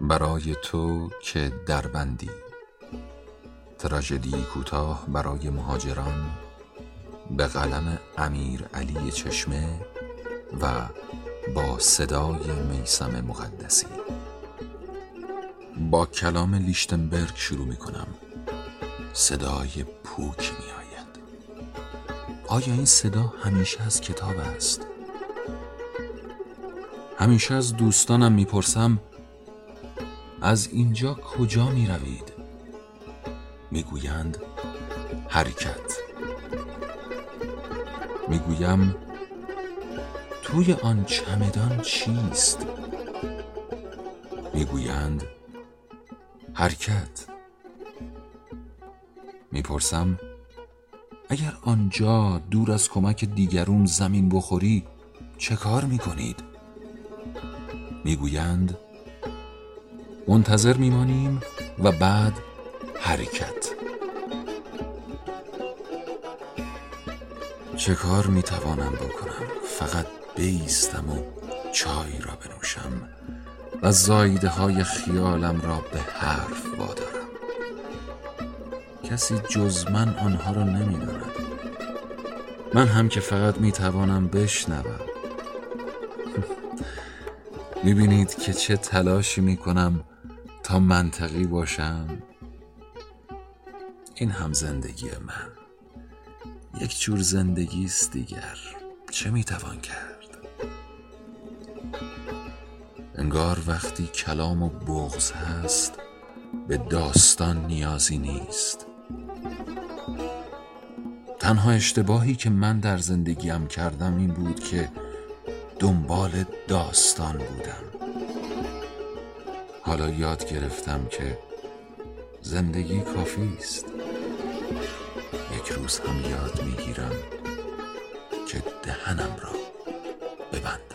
برای تو که دربندی. تراژدی کوتاه برای مهاجران به قلم امیر علی چشمه و با صدای میسم مقدسی. با کلام لیشتنبرگ شروع می کنم صدای پوک می آید آیا این صدا همیشه از کتاب است؟ همیشه از دوستانم می‌پرسم از اینجا کجا می روید؟ می‌گویند حرکت می‌گویم توی آن چمدان چیست؟ می‌گویند حرکت می‌پرسم اگر آنجا دور از کمک دیگرون زمین بخوری چه کار می‌کنید؟ می‌گویند منتظر میمانیم و بعد حرکت. چه کار می‌توانم بکنم؟ فقط بیستم و چای را بنوشم و زایده های خیالم را به حرف وادارم. کسی جز من آنها را نمی‌داند. من هم که فقط می‌توانم بشنوم. می‌بینید که چه تلاشی می‌کنم تا منطقی باشم. این هم زندگی من. یک جور زندگی است دیگر. چه می‌توان کرد؟ انگار وقتی کلام و بغز هست به داستان نیازی نیست. تنها اشتباهی که من در زندگیم کردم این بود که دنبال داستان بودم. حالا یاد گرفتم که زندگی کافی است. یک روز هم یاد می‌گیرم که دهنم را ببند.